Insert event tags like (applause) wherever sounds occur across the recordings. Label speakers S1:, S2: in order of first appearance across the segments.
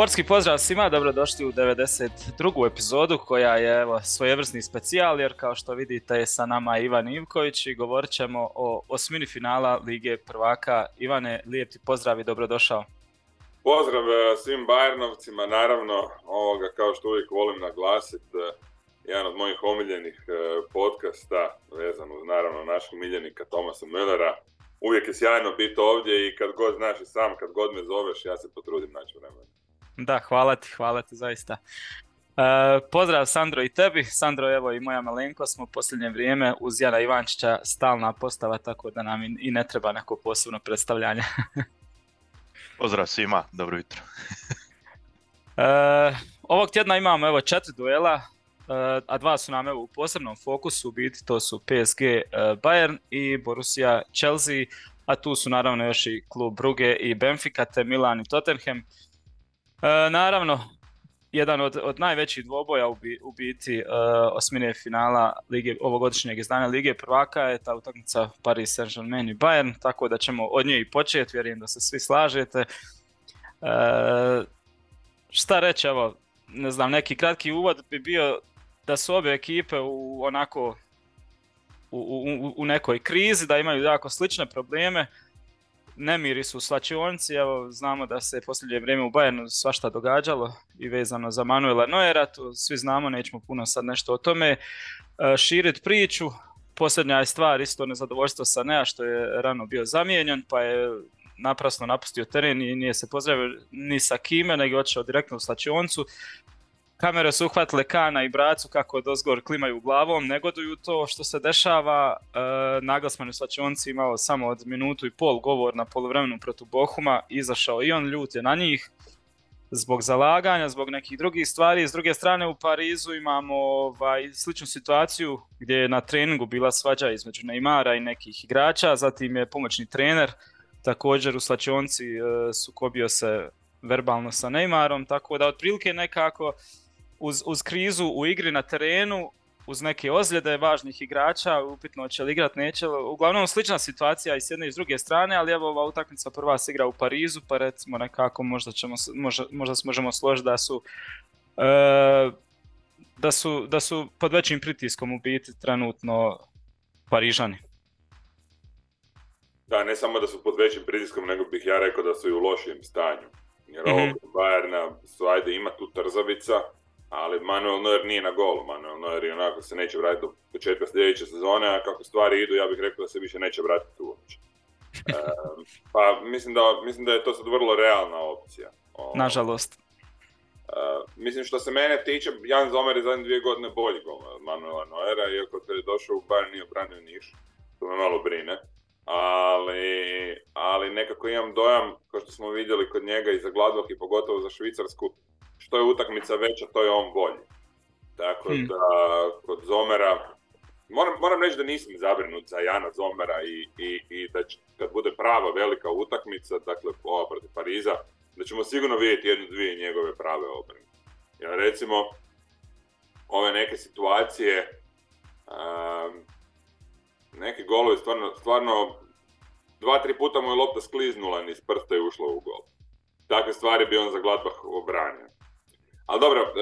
S1: Sportski pozdrav svima, dobrodošli u 92. epizodu koja je evo, svojevrsni specijal jer kao što vidite je sa nama Ivan Ivković i govorit ćemo o osmini finala Lige prvaka. Ivane, lijep ti pozdrav i dobrodošao.
S2: Pozdrav e, svim Bajernovcima, naravno ovoga kao što uvijek volim naglasiti, e, jedan od mojih omiljenih e, podcasta vezan uz naravno našeg miljenika Tomasa Müllera. Uvijek je sjajno biti ovdje i kad god znaš i sam, kad god me zoveš, ja se potrudim naći vremena.
S1: Da, hvala ti, hvala ti zaista. E, pozdrav Sandro i tebi. Sandro, evo i moja malenko smo u posljednje vrijeme uz Jana Ivančića stalna postava, tako da nam i ne treba neko posebno predstavljanje. (laughs)
S3: Pozdrav svima, dobro jutro.
S1: e, ovog tjedna imamo evo četiri duela, e, a dva su nam evo u posebnom fokusu, biti to su PSG Bayern i Borussia Chelsea, a tu su naravno još i klub Brugge i Benfica, te Milan i Tottenham. E, naravno, jedan od, od najvećih dvoboja u, u biti uh, osmine finala lige, ovogodišnjeg izdanja Lige prvaka je ta utakmica Paris Saint-Germain i Bayern, tako da ćemo od nje i početi, vjerujem da se svi slažete. Uh, šta reći, evo, ne znam, neki kratki uvod bi bio da su obje ekipe u onako u, u, u nekoj krizi, da imaju jako slične probleme nemiri su u slačionici, evo znamo da se posljednje vrijeme u Bayernu svašta događalo i vezano za Manuela Neuera, to svi znamo, nećemo puno sad nešto o tome e, širit priču. Posljednja je stvar isto nezadovoljstvo sa Nea što je rano bio zamijenjen, pa je naprasno napustio teren i nije se pozdravio ni sa kime, nego je otišao direktno u slačioncu. Kamere su uhvatile Kana i Bracu kako dozgor klimaju glavom, negoduju to što se dešava. E, Naglasman u svačionci imao samo od minutu i pol govor na polovremenu protiv Bohuma, izašao i on ljut je na njih zbog zalaganja, zbog nekih drugih stvari. S druge strane u Parizu imamo ovaj, sličnu situaciju gdje je na treningu bila svađa između Neymara i nekih igrača, zatim je pomoćni trener također u slačionci e, sukobio se verbalno sa Neymarom, tako da otprilike nekako uz, uz krizu u igri na terenu, uz neke ozljede važnih igrača, upitno će li igrat, neće Uglavnom slična situacija i s jedne i s druge strane, ali evo ova utakmica prva se igra u Parizu, pa recimo nekako možda, ćemo, možda, možda se možemo složiti da su, e, da su, da su pod većim pritiskom u biti trenutno Parižani.
S2: Da, ne samo da su pod većim pritiskom, nego bih ja rekao da su i u lošijem stanju. Jer mm-hmm. ovog Bayerna su, ajde, ima tu trzavica, ali Manuel Neuer nije na golu. Manuel Neuer i onako se neće vratiti do početka sljedeće sezone, a kako stvari idu, ja bih rekao da se više neće vratiti uopće. (laughs) E, pa mislim da, mislim da je to sad vrlo realna opcija.
S1: O, Nažalost.
S2: E, mislim što se mene tiče, Jan Zomer je zadnje dvije godine bolji gol od Manuela Neuera, iako kad je došao u Bayern nije obranio niš. To me malo brine. Ali, ali nekako imam dojam, kao što smo vidjeli kod njega i za Gladbach i pogotovo za Švicarsku, što je utakmica veća, to je on bolji. Tako hmm. da, kod Zomera, moram, moram reći da nisam zabrinut za Jana Zomera i, i, i da će, kad bude prava velika utakmica, dakle ova protiv Pariza, da ćemo sigurno vidjeti jednu, dvije njegove prave obrane. Ja recimo, ove neke situacije, um, neki golovi stvarno, stvarno dva, tri puta mu je lopta skliznula iz prsta i ušla u gol. Takve stvari bi on za Gladbach obranio. Ali dobro, e,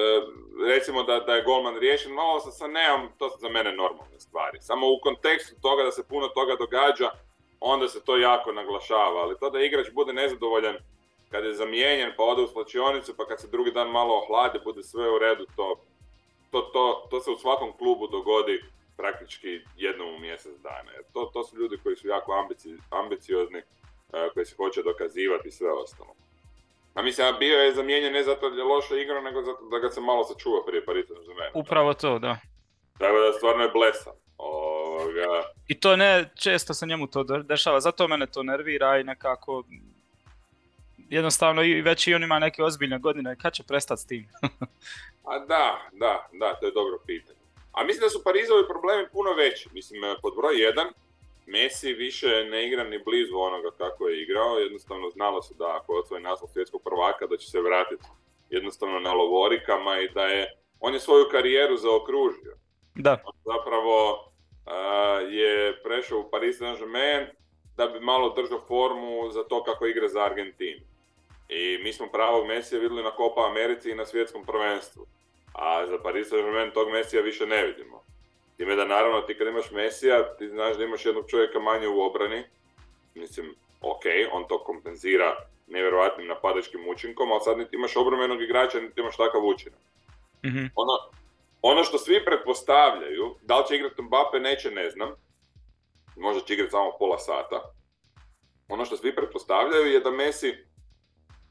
S2: recimo da, da je golman riješen, malo sa, sa neom, to su za mene normalne stvari. Samo u kontekstu toga da se puno toga događa, onda se to jako naglašava. Ali to da igrač bude nezadovoljan kad je zamijenjen pa ode u slačionicu pa kad se drugi dan malo ohlade bude sve u redu, to, to, to, to se u svakom klubu dogodi praktički jednom u mjesec dana. To, to su ljudi koji su jako ambici, ambiciozni, e, koji se hoće dokazivati i sve ostalo. A mislim, bio je zamijenjen ne zato da je loša igra, nego zato da ga se malo sačuva prije Paris saint
S1: Upravo to, da.
S2: Tako da stvarno je blesan. Ovoga...
S1: I to ne, često se njemu to dešava, zato mene to nervira i nekako jednostavno i već i on ima neke ozbiljne godine, kad će prestati s tim? (laughs)
S2: A da, da, da, to je dobro pitanje. A mislim da su Parizovi problemi puno veći. Mislim, pod broj jedan, Messi više ne igra ni blizu onoga kako je igrao, jednostavno znalo se da ako osvoji naslov svjetskog prvaka da će se vratiti jednostavno na lovorikama i da je, on je svoju karijeru zaokružio.
S1: Da.
S2: On zapravo je prešao u Paris Saint-Germain da bi malo držao formu za to kako igra za Argentinu. I mi smo pravog Mesija vidjeli na Copa Americi i na svjetskom prvenstvu. A za Paris Saint-Germain tog Mesija više ne vidimo. Time da naravno ti kad imaš Mesija, ti znaš da imaš jednog čovjeka manje u obrani. Mislim, ok, on to kompenzira nevjerojatnim napadačkim učinkom, ali sad niti imaš obrambenog igrača, niti imaš takav učinak.
S1: Mhm.
S2: Ono, ono što svi pretpostavljaju, da li će igrati Mbappe, neće, ne znam. Možda će igrati samo pola sata. Ono što svi pretpostavljaju je da Messi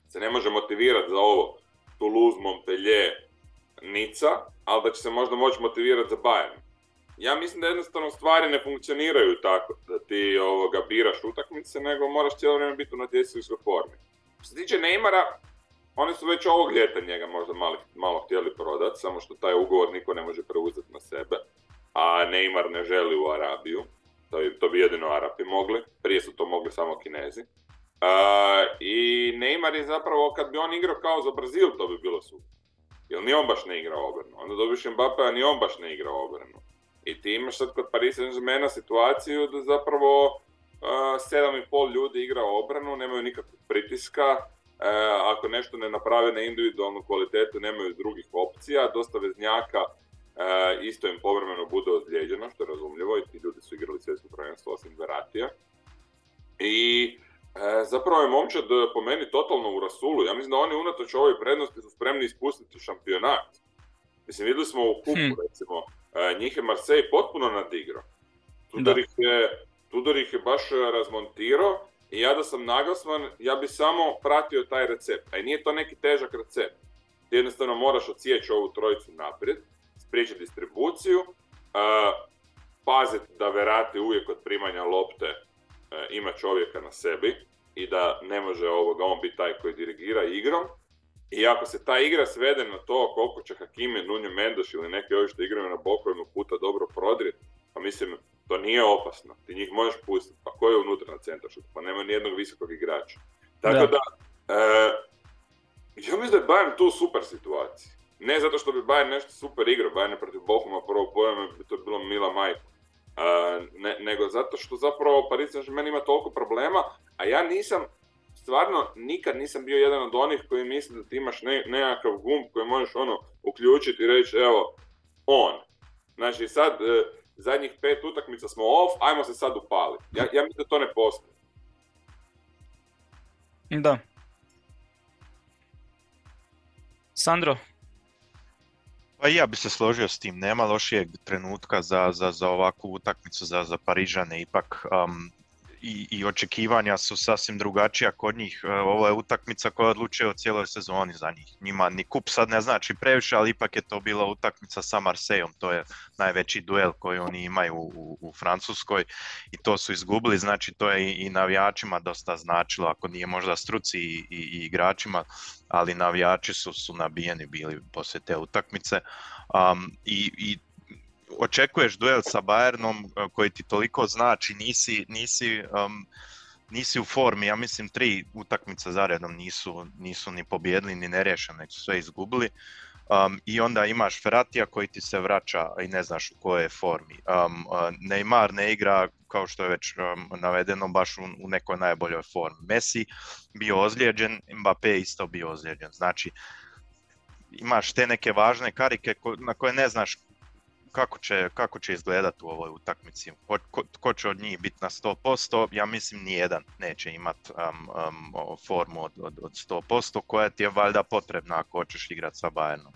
S2: se ne može motivirati za ovo Toulouse, Montpellier, Nica, ali da će se možda moći motivirati za Bayern. Ja mislim da jednostavno stvari ne funkcioniraju tako da ti ovoga biraš utakmice, nego moraš cijelo vrijeme biti u formi. Što se tiče Neymara, oni su već ovog ljeta njega možda malo, malo htjeli prodati, samo što taj ugovor niko ne može preuzeti na sebe, a Neymar ne želi u Arabiju. To, bi- to bi jedino Arapi mogli, prije su to mogli samo Kinezi. A, I Neymar je zapravo, kad bi on igrao kao za Brazil, to bi bilo super. Jer ni on baš ne igra obranu. Onda dobiš Mbappe, a ni on baš ne igra obranu. I ti imaš sad kod Paris Saint-Germaina situaciju da zapravo uh, 7,5 ljudi igra obranu, nemaju nikakvog pritiska, e, ako nešto ne naprave na individualnu kvalitetu, nemaju drugih opcija, dosta veznjaka e, isto im povremeno bude ozlijeđeno, što je razumljivo, i ti ljudi su igrali svjetsko prvenstvo osim Veratija. I e, zapravo je momčad e, po meni totalno u rasulu. Ja mislim da oni unatoč ovoj prednosti su spremni ispustiti šampionat. Mislim, vidjeli smo u kupu,
S1: Hmm.
S2: recimo, njih je Marseille potpuno nadigrao. Tudor ih je, Tudor ih je baš e, razmontirao i ja da sam naglasman, ja bi samo pratio taj recept. A i nije to neki težak recept. Ti jednostavno moraš odsjeći ovu trojicu naprijed, spriječiti distribuciju, e, paziti da Verati uvijek od primanja lopte e, ima čovjeka na sebi i da ne može ovoga, on biti taj koji dirigira igrom. I ako se ta igra svede na to koliko će Hakime, Nunjo Mendoš ili neki ovi što igraju na bokovima puta dobro prodrijeti, pa mislim, to nije opasno. Ti njih možeš pustiti. Pa ko je unutra na centar Pa nema ni jednog visokog igrača. Tako
S1: Da.
S2: da, e, ja mislim da je Bayern tu u super situaciji. Ne zato što bi Bayern nešto super igrao, Bayern je protiv Bohuma prvo pojma bi to bilo mila majka. E, ne, nego zato što zapravo Paris Saint-Germain ima toliko problema, a ja nisam, stvarno nikad nisam bio jedan od onih koji misle da ti imaš ne, nekakav gumb koji možeš ono uključiti i reći evo, on. Znači sad, e, zadnjih pet utakmica smo off, ajmo se sad upaliti. Ja, ja mislim da to ne postoji.
S1: Da. Sandro,
S3: Pa ja bi se složio s tim, nema lošijeg trenutka za, za, za ovakvu utakmicu za, za Parižane, ipak um, i, i očekivanja su sasvim drugačija kod njih. E, Ovo je utakmica koja odlučuje o cijeloj sezoni za njih. Njima ni kup sad ne znači previše, ali ipak je to bila utakmica sa Marsejom, to je najveći duel koji oni imaju u, u, Francuskoj i to su izgubili, znači to je i, i navijačima dosta značilo, ako nije možda struci i, i, i igračima, ali navijači su, su nabijeni bili poslije te utakmice. Um, i, I očekuješ duel sa Bayernom uh, koji ti toliko znači, nisi, nisi, um, nisi u formi, ja mislim tri utakmice zaredom nisu, nisu ni pobjedili ni nerešeni, nego su sve izgubili. Um, I onda imaš Ferratija koji ti se vraća i ne znaš u kojoj je formi. Um, Neymar ne igra, kao što je već um, navedeno, baš u, u nekoj najboljoj formi. Messi bio ozlijeđen, Mbappé isto bio ozlijeđen. Znači, imaš te neke važne karike ko, na koje ne znaš kako će, kako će izgledati u ovoj utakmici. Ko, ko, ko će od njih biti na 100%, ja mislim nijedan neće imati um, um, formu od, od, od 100%, koja ti je valjda potrebna ako hoćeš igrati sa Bayernom.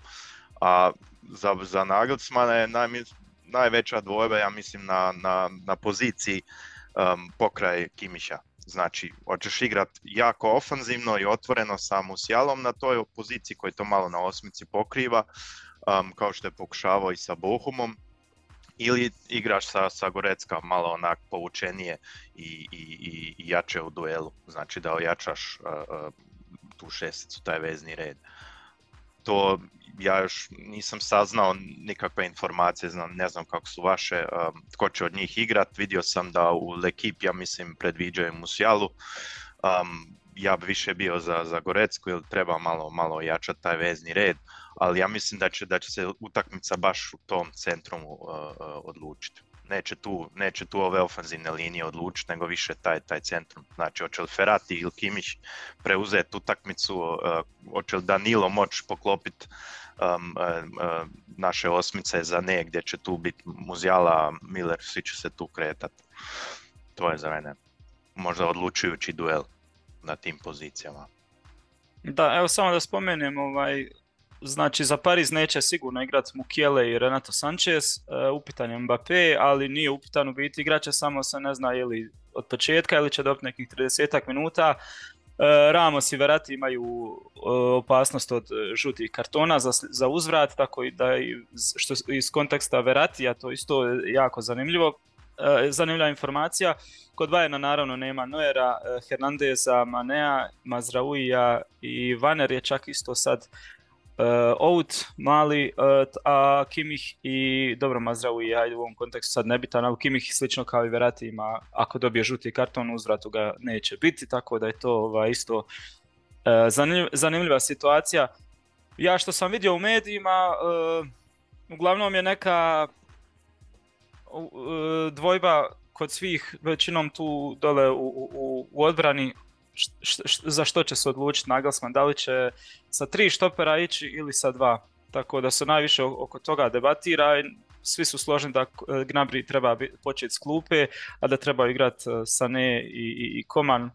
S3: A za, za Nagelsmana je naj, najveća dvojba, ja mislim, na, na, na poziciji um, pokraj Kimića. Znači, hoćeš igrat jako ofanzivno i otvoreno sa Musijalom na toj poziciji koji to malo na osmici pokriva, um, kao što je pokušavao i sa Bohumom, ili igraš sa, sa Gorecka malo onak povučenije i, i, i, jače u duelu, znači da ojačaš uh, tu šesticu, taj vezni red. To ja još nisam saznao nikakve informacije, znam, ne znam kako su vaše, um, tko će od njih igrat, vidio sam da u Lekip, ja mislim, predviđaju Musijalu, um, ja bi više bio za, za Gorecku jer treba malo, malo jačati taj vezni red, ali ja mislim da će, da će se utakmica baš u tom centru uh, uh, odlučiti. neće tu, neće tu ove ofenzivne linije odlučiti, nego više taj, taj centrum. Znači, hoće li Ferrati ili Kimić preuzeti utakmicu, uh, hoće li Danilo moći poklopiti um, uh, naše osmice za ne, gdje će tu biti Muzijala, Miller, svi će se tu kretati. To je za mene možda odlučujući duel na tim pozicijama.
S1: Da, evo samo da spomenem, ovaj, znači za Pariz neće sigurno igrati Mukiele i Renato Sanchez, uh, upitan je Mbappé, ali nije upitan u biti igrače, samo se ne zna je li od početka ili će dobiti nekih 30 minuta. E, Ramos i Verati imaju e, opasnost od žutih kartona za, za uzvrat, tako i da što iz konteksta Veratija to isto jako zanimljivo. Zanimljiva informacija, kod Bayerna naravno nema Noera, Hernandeza, Manea, Mazrauija i Vaner je čak isto sad out mali, uh, a Kimih i dobro Mazraoui ajde u ovom kontekstu sad nebitan, ali Kimih slično kao i Verati ima, ako dobije žuti karton uzvratu ga neće biti, tako da je to ovaj, isto uh, zanimljiva situacija. Ja što sam vidio u medijima, uglavnom je neka dvojba kod svih većinom tu dole u, u, u odbrani za što će se odlučiti Nagelsmann, da li će sa tri štopera ići ili sa dva. Tako da se najviše oko toga debatira svi su složeni da Gnabry treba početi s klupe, a da treba igrati e, Sané i, i, i Koman,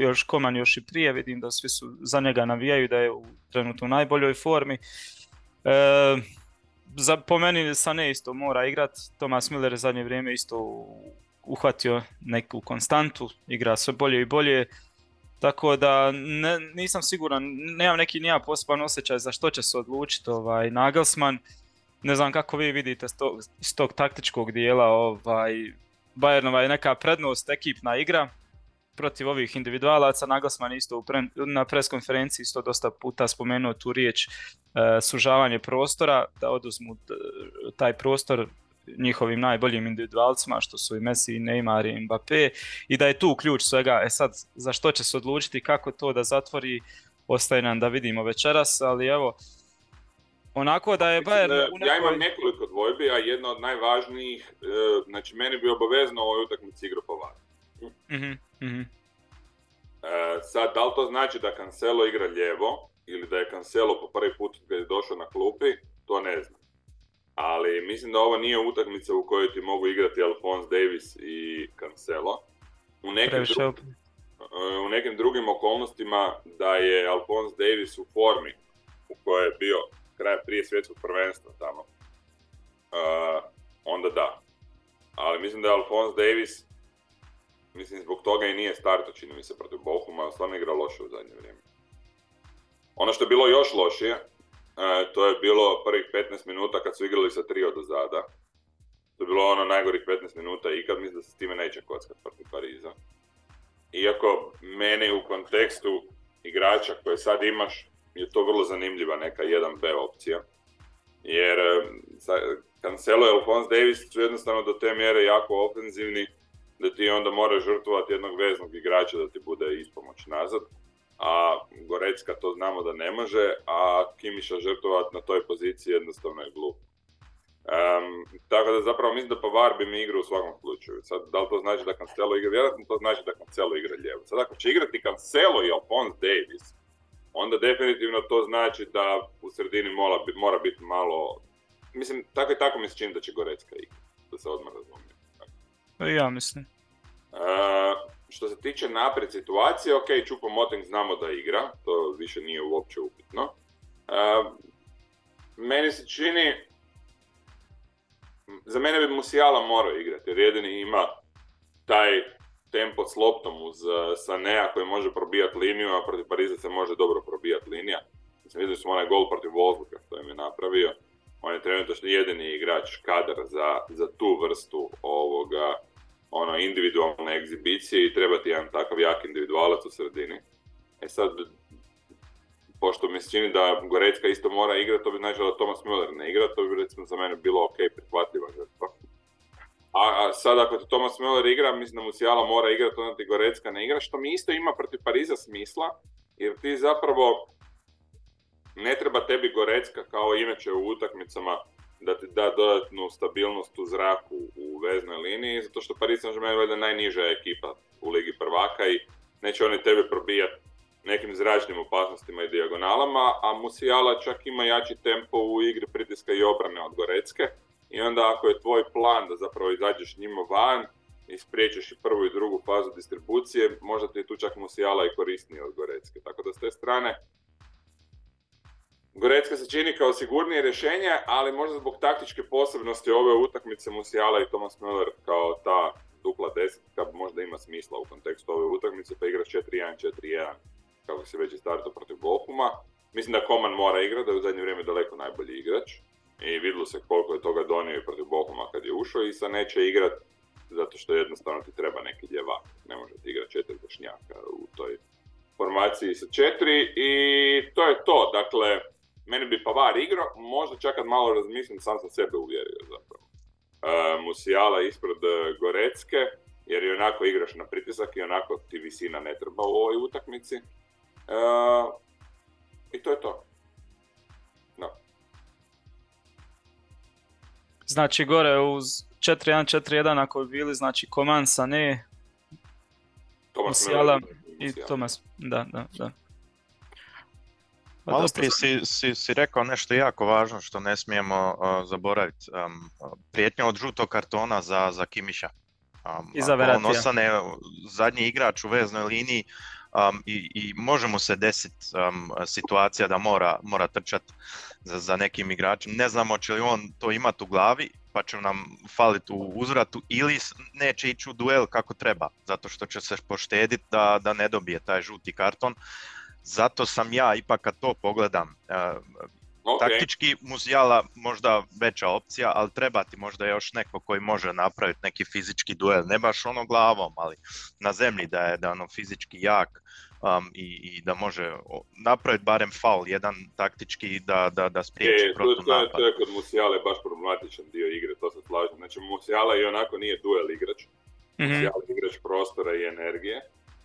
S1: još Koman još i prije, vidim da svi su za njega navijaju da je u trenutno u najboljoj formi. E, za, po meni Sané isto mora igrat, Thomas Miller zadnje vrijeme isto uhvatio neku konstantu, igra sve bolje i bolje. Tako da ne, nisam siguran, nemam neki nija poseban osjećaj za što će se odlučiti ovaj, Nagelsmann. Ne znam kako vi vidite s tog, s tog taktičkog dijela, ovaj, Bayernova je neka prednost, ekipna igra protiv ovih individualaca. Nagelsmann isto u pre, na preskonferenciji isto dosta puta spomenuo tu riječ e, sužavanje prostora, da oduzmu taj prostor njihovim najboljim individualcima što su i Messi, i Neymar i Mbappé i da je tu ključ svega. E sad, za što će se odlučiti, kako to da zatvori, ostaje nam da vidimo večeras, ali evo, onako da je Bayern...
S2: Nekoj... Ja imam nekoliko dvojbi, a jedna od najvažnijih, e, znači meni bi obavezno ovoj utakmici igru Pavard. Mm-hmm, mm-hmm. E, sad, da li to znači da Cancelo igra lijevo ili da je Cancelo po prvi put kad je došao na klupi, to ne znam ali mislim da ovo nije utakmica u kojoj ti mogu igrati Alphonse Davis i Cancelo. U nekim, dru... u nekim drugim okolnostima da je Alphonse Davis u formi u kojoj je bio kraj prije svjetskog prvenstva tamo, uh, onda da. Ali mislim da je Alphonse Davis, mislim zbog toga i nije starto, čini mi se, protiv Bohuma, stvarno igra loše u zadnje vrijeme. Ono što je bilo još lošije, E, to je bilo prvih 15 minuta kad su igrali sa tri od zada. To je bilo ono najgorih 15 minuta i kad mislim da se s time neće kockati protiv Pariza. Iako meni u kontekstu igrača koje sad imaš je to vrlo zanimljiva neka 1B opcija. Jer e, Cancelo i Alphonse Davis su jednostavno do te mjere jako ofenzivni da ti onda moraš žrtvovati jednog veznog igrača da ti bude ispomoć nazad a Gorecka to znamo da ne može, a Kimiša žrtvovat na toj poziciji jednostavno je glup. Um, tako da zapravo mislim da Pavar bi mi igrao u svakom slučaju. Sad, da li to znači da Cancelo igra? Vjerojatno to znači da Cancelo igra lijevo. Sad ako će igrati Cancelo i Alphonse Davis, onda definitivno to znači da u sredini mora, mora biti malo... Mislim, tako i tako mi se čini da će Gorecka igrati, da se odmah razumije.
S1: Ja mislim.
S2: Uh, što se tiče naprijed situacije, ok, Čupo Moting znamo da igra, to više nije uopće upitno. Uh, meni se čini, za mene bi Musiala morao igrati, jer jedini ima taj tempo s loptom uz uh, Sanea koji može probijati liniju, a protiv Pariza se može dobro probijati linija. Mislim, vidjeli smo onaj gol protiv Wolfsburga što im je napravio. On je trenutno jedini igrač kadar za, za tu vrstu ovoga ono, individualne egzibicije i treba ti jedan takav jak individualac u sredini. E sad, pošto mi se čini da Gorecka isto mora igrati, to bi značilo da Thomas Müller ne igra, to bi recimo za mene bilo ok, prihvatljiva žrtva. A, a sad ako ti Thomas Müller igra, mislim da Musiala mora igrati, onda ti Gorecka ne igra, što mi isto ima protiv Pariza smisla, jer ti zapravo ne treba tebi Gorecka kao inače u utakmicama da ti da dodatnu stabilnost u zraku u veznoj liniji, zato što Paris Saint-Germain je valjda najniža ekipa u Ligi prvaka i neće oni tebe probijati nekim zračnim opasnostima i dijagonalama, a Musiala čak ima jači tempo u igri pritiska i obrane od Gorecke. I onda ako je tvoj plan da zapravo izađeš njima van i i prvu i drugu fazu distribucije, možda ti je tu čak Musiala i korisniji od Gorecke. Tako da s te strane Gorecka se čini kao sigurnije rješenje, ali možda zbog taktičke posebnosti ove utakmice Musiala i Thomas Müller kao ta dupla desetka možda ima smisla u kontekstu ove utakmice, pa igraš 4-1, 4-1 kako se već startao protiv Bohuma. Mislim da Koman mora igrati, da je u zadnje vrijeme daleko najbolji igrač. I vidjelo se koliko je toga donio i protiv Bohuma kad je ušao i sad neće igrat zato što jednostavno ti treba neki djevak. Ne može ti igrati četiri dašnjaka u toj formaciji sa četiri i to je to. Dakle, meni bi Pavar igrao, možda čak kad malo razmislim, sam sam sebe uvjerio zapravo. E, Musijala ispred e, Gorecke, jer i onako igraš na pritisak i onako ti visina ne treba u ovoj utakmici. E, I to je to. No.
S1: Znači gore uz 4-1-4-1 ako bi bili, znači Koman, Sané, Musiala i Tomas, da, da, da.
S3: Pa Malo prije si, si, si, rekao nešto jako važno što ne smijemo uh, zaboraviti. Um, prijetnja od žutog kartona za, za Kimiša. Um,
S1: I za
S3: On ostane zadnji igrač u veznoj liniji um, i, i može mu se desiti um, situacija da mora, mora trčati za, za nekim igračem. Ne znamo će li on to imati u glavi pa će nam faliti u uzvratu ili neće ići u duel kako treba, zato što će se poštediti da, da ne dobije taj žuti karton. Zato sam ja ipak kad to pogledam, uh, taktički Muzijala možda veća opcija, ali treba ti možda još neko koji može napraviti neki fizički duel, ne baš ono glavom, ali na zemlji da je da ono fizički jak um, i, i, da može napraviti barem faul, jedan taktički da, da, da spriječi e,
S2: to, to, je, to je kod Musijale baš problematičan dio igre, to se slažem. Znači Musijala i onako nije duel igrač, mm-hmm. Musijala je igrač prostora i energije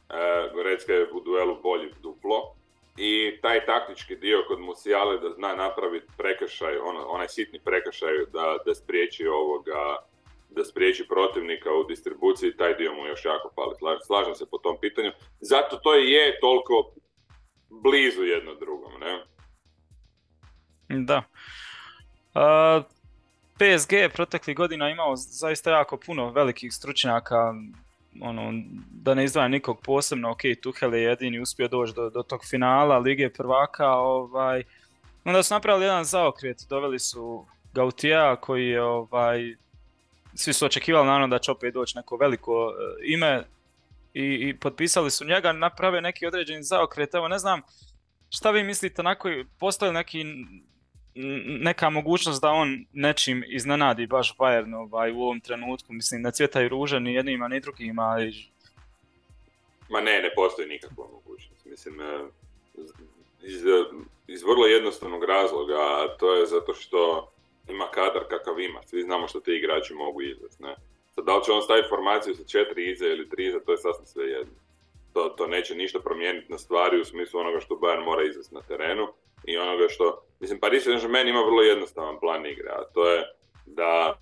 S2: E, Recka je u duelu bolji duplo. I taj taktički dio kod Musijale da zna napraviti prekršaj, ono, onaj sitni prekršaj da, da spriječi ovoga, da spriječi protivnika u distribuciji, taj dio mu još jako fali. Slažem se po tom pitanju. Zato to je toliko blizu jedno drugom, ne?
S1: Da. Uh, PSG je proteklih godina imao zaista jako puno velikih stručnjaka, ono, da ne izdvajam nikog posebno, ok, Tuhel je jedini uspio doći do, do tog finala Lige prvaka, ovaj, onda su napravili jedan zaokret, doveli su Gautija koji je, ovaj, svi su očekivali naravno da će opet doći neko veliko uh, ime i, i potpisali su njega, naprave neki određeni zaokret, evo ne znam, šta vi mislite, na koji, postoji neki neka mogućnost da on nečim iznenadi baš Bayern ovaj, u ovom trenutku. Mislim, ne cvjetaju ruže ni jednima ni drugima. Ali...
S2: Ma ne, ne postoji nikakva mogućnost. Mislim, e, iz, iz vrlo jednostavnog razloga, a to je zato što ima kadar kakav ima. Svi znamo što ti igrači mogu izvesti. Ne? Sad, da li će on staviti formaciju sa četiri iza ili tri iza, to je sasvim sve jedno. To, to neće ništa promijeniti na stvari u smislu onoga što Bayern mora izvesti na terenu i onoga što, mislim Paris Saint-Germain ima vrlo jednostavan plan igre, a to je da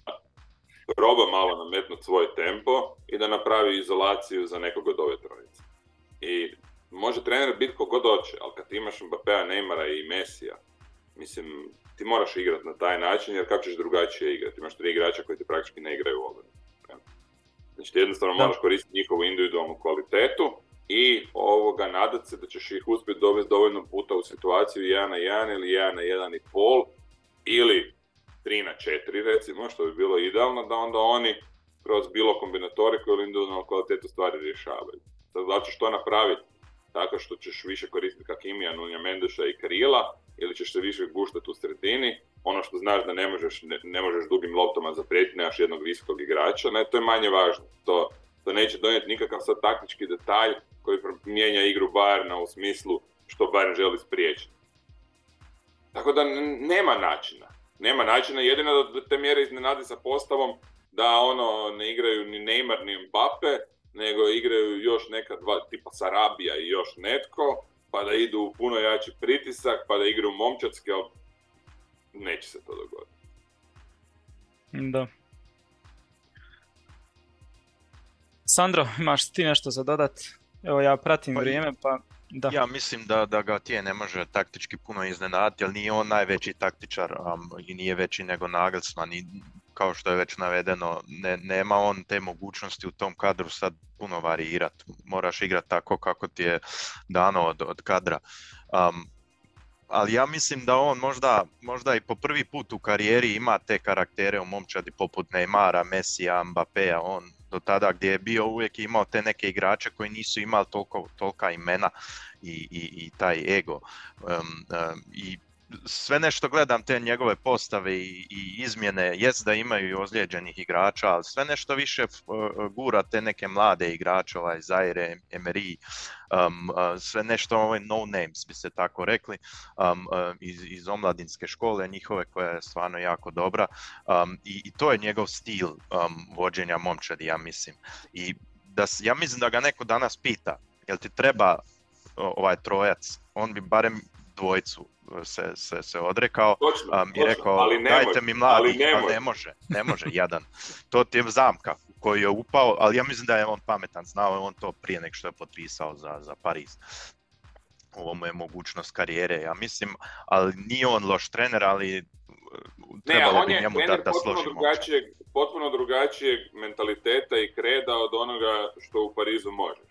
S2: proba malo nametnuti svoj tempo i da napravi izolaciju za nekog od ove trojice. I može trener biti kogod hoće, ali kad imaš Mbappéa, Neymara i Mesija, mislim, ti moraš igrati na taj način, jer kako ćeš drugačije igrati? Imaš tri igrača koji ti praktički ne igraju u obrani. Znači ti jednostavno moraš koristiti njihovu individualnu kvalitetu i ovoga nadat se da ćeš ih uspjeti dovesti dovoljno puta u situaciju 1 na 1 ili 1 na 1,5 ili 3 na 4 recimo, što bi bilo idealno da onda oni kroz bilo kombinatoriku ili individualnu kvalitetu stvari rješavaju. Sad da ćeš to napraviti tako što ćeš više koristiti Kakimija, Nunja Mendeša i Karila ili ćeš se više guštati u sredini, ono što znaš da ne možeš, ne, ne možeš dugim loptama zaprijeti, nemaš jednog visokog igrača, ne, to je manje važno. To, to neće donijeti nikakav sad taktički detalj koji mijenja igru Bayerna u smislu što Bayern želi spriječiti. Tako da nema načina. Nema načina, jedino da te mjere iznenadi sa postavom da ono ne igraju ni Neymar ni Mbappe, nego igraju još neka dva tipa Sarabija i još netko, pa da idu u puno jači pritisak, pa da igraju momčatski, ali neće se to dogoditi.
S1: Da. Sandro, imaš ti nešto za dodat? Evo ja pratim pa, vrijeme pa da.
S3: Ja mislim da, da ga tije ne može taktički puno iznenaditi, jer nije on najveći taktičar um, i nije veći nego Nagelsmann i kao što je već navedeno, ne, nema on te mogućnosti u tom kadru sad puno varijirat. Moraš igrati tako kako ti je dano od, od kadra. Um, ali ja mislim da on možda, možda i po prvi put u karijeri ima te karaktere u momčadi poput Neymara, Messija, Mbappéa, on do tada gdje je bio uvijek imao te neke igrače koji nisu imali toliko, tolika imena i, i, i taj ego. Um, I sve nešto gledam te njegove postave i, i izmjene, jest da imaju i ozlijeđenih igrača, ali sve nešto više gura te neke mlade igrače, ovaj Zaire, Emery, um, sve nešto ovaj no names bi se tako rekli, um, iz, iz omladinske škole njihove koja je stvarno jako dobra um, i, i to je njegov stil vođenja momčadi, ja mislim. I da, ja mislim da ga neko danas pita, jel ti treba ovaj trojac, on bi barem dvojcu se, se, se odrekao
S2: točno,
S3: um, i rekao
S2: ali
S3: dajte mi mladi, ali ne, može. ne može, ne može jedan. To ti je zamka koji je upao, ali ja mislim da je on pametan, znao je on to prije nek što je potpisao za, za Pariz. Ovo mu je mogućnost karijere, ja mislim, ali nije on loš trener, ali trebalo
S2: ne,
S3: bi njemu da, da složi
S2: drugačijeg, potpuno drugačijeg mentaliteta i kreda od onoga što u Parizu možeš.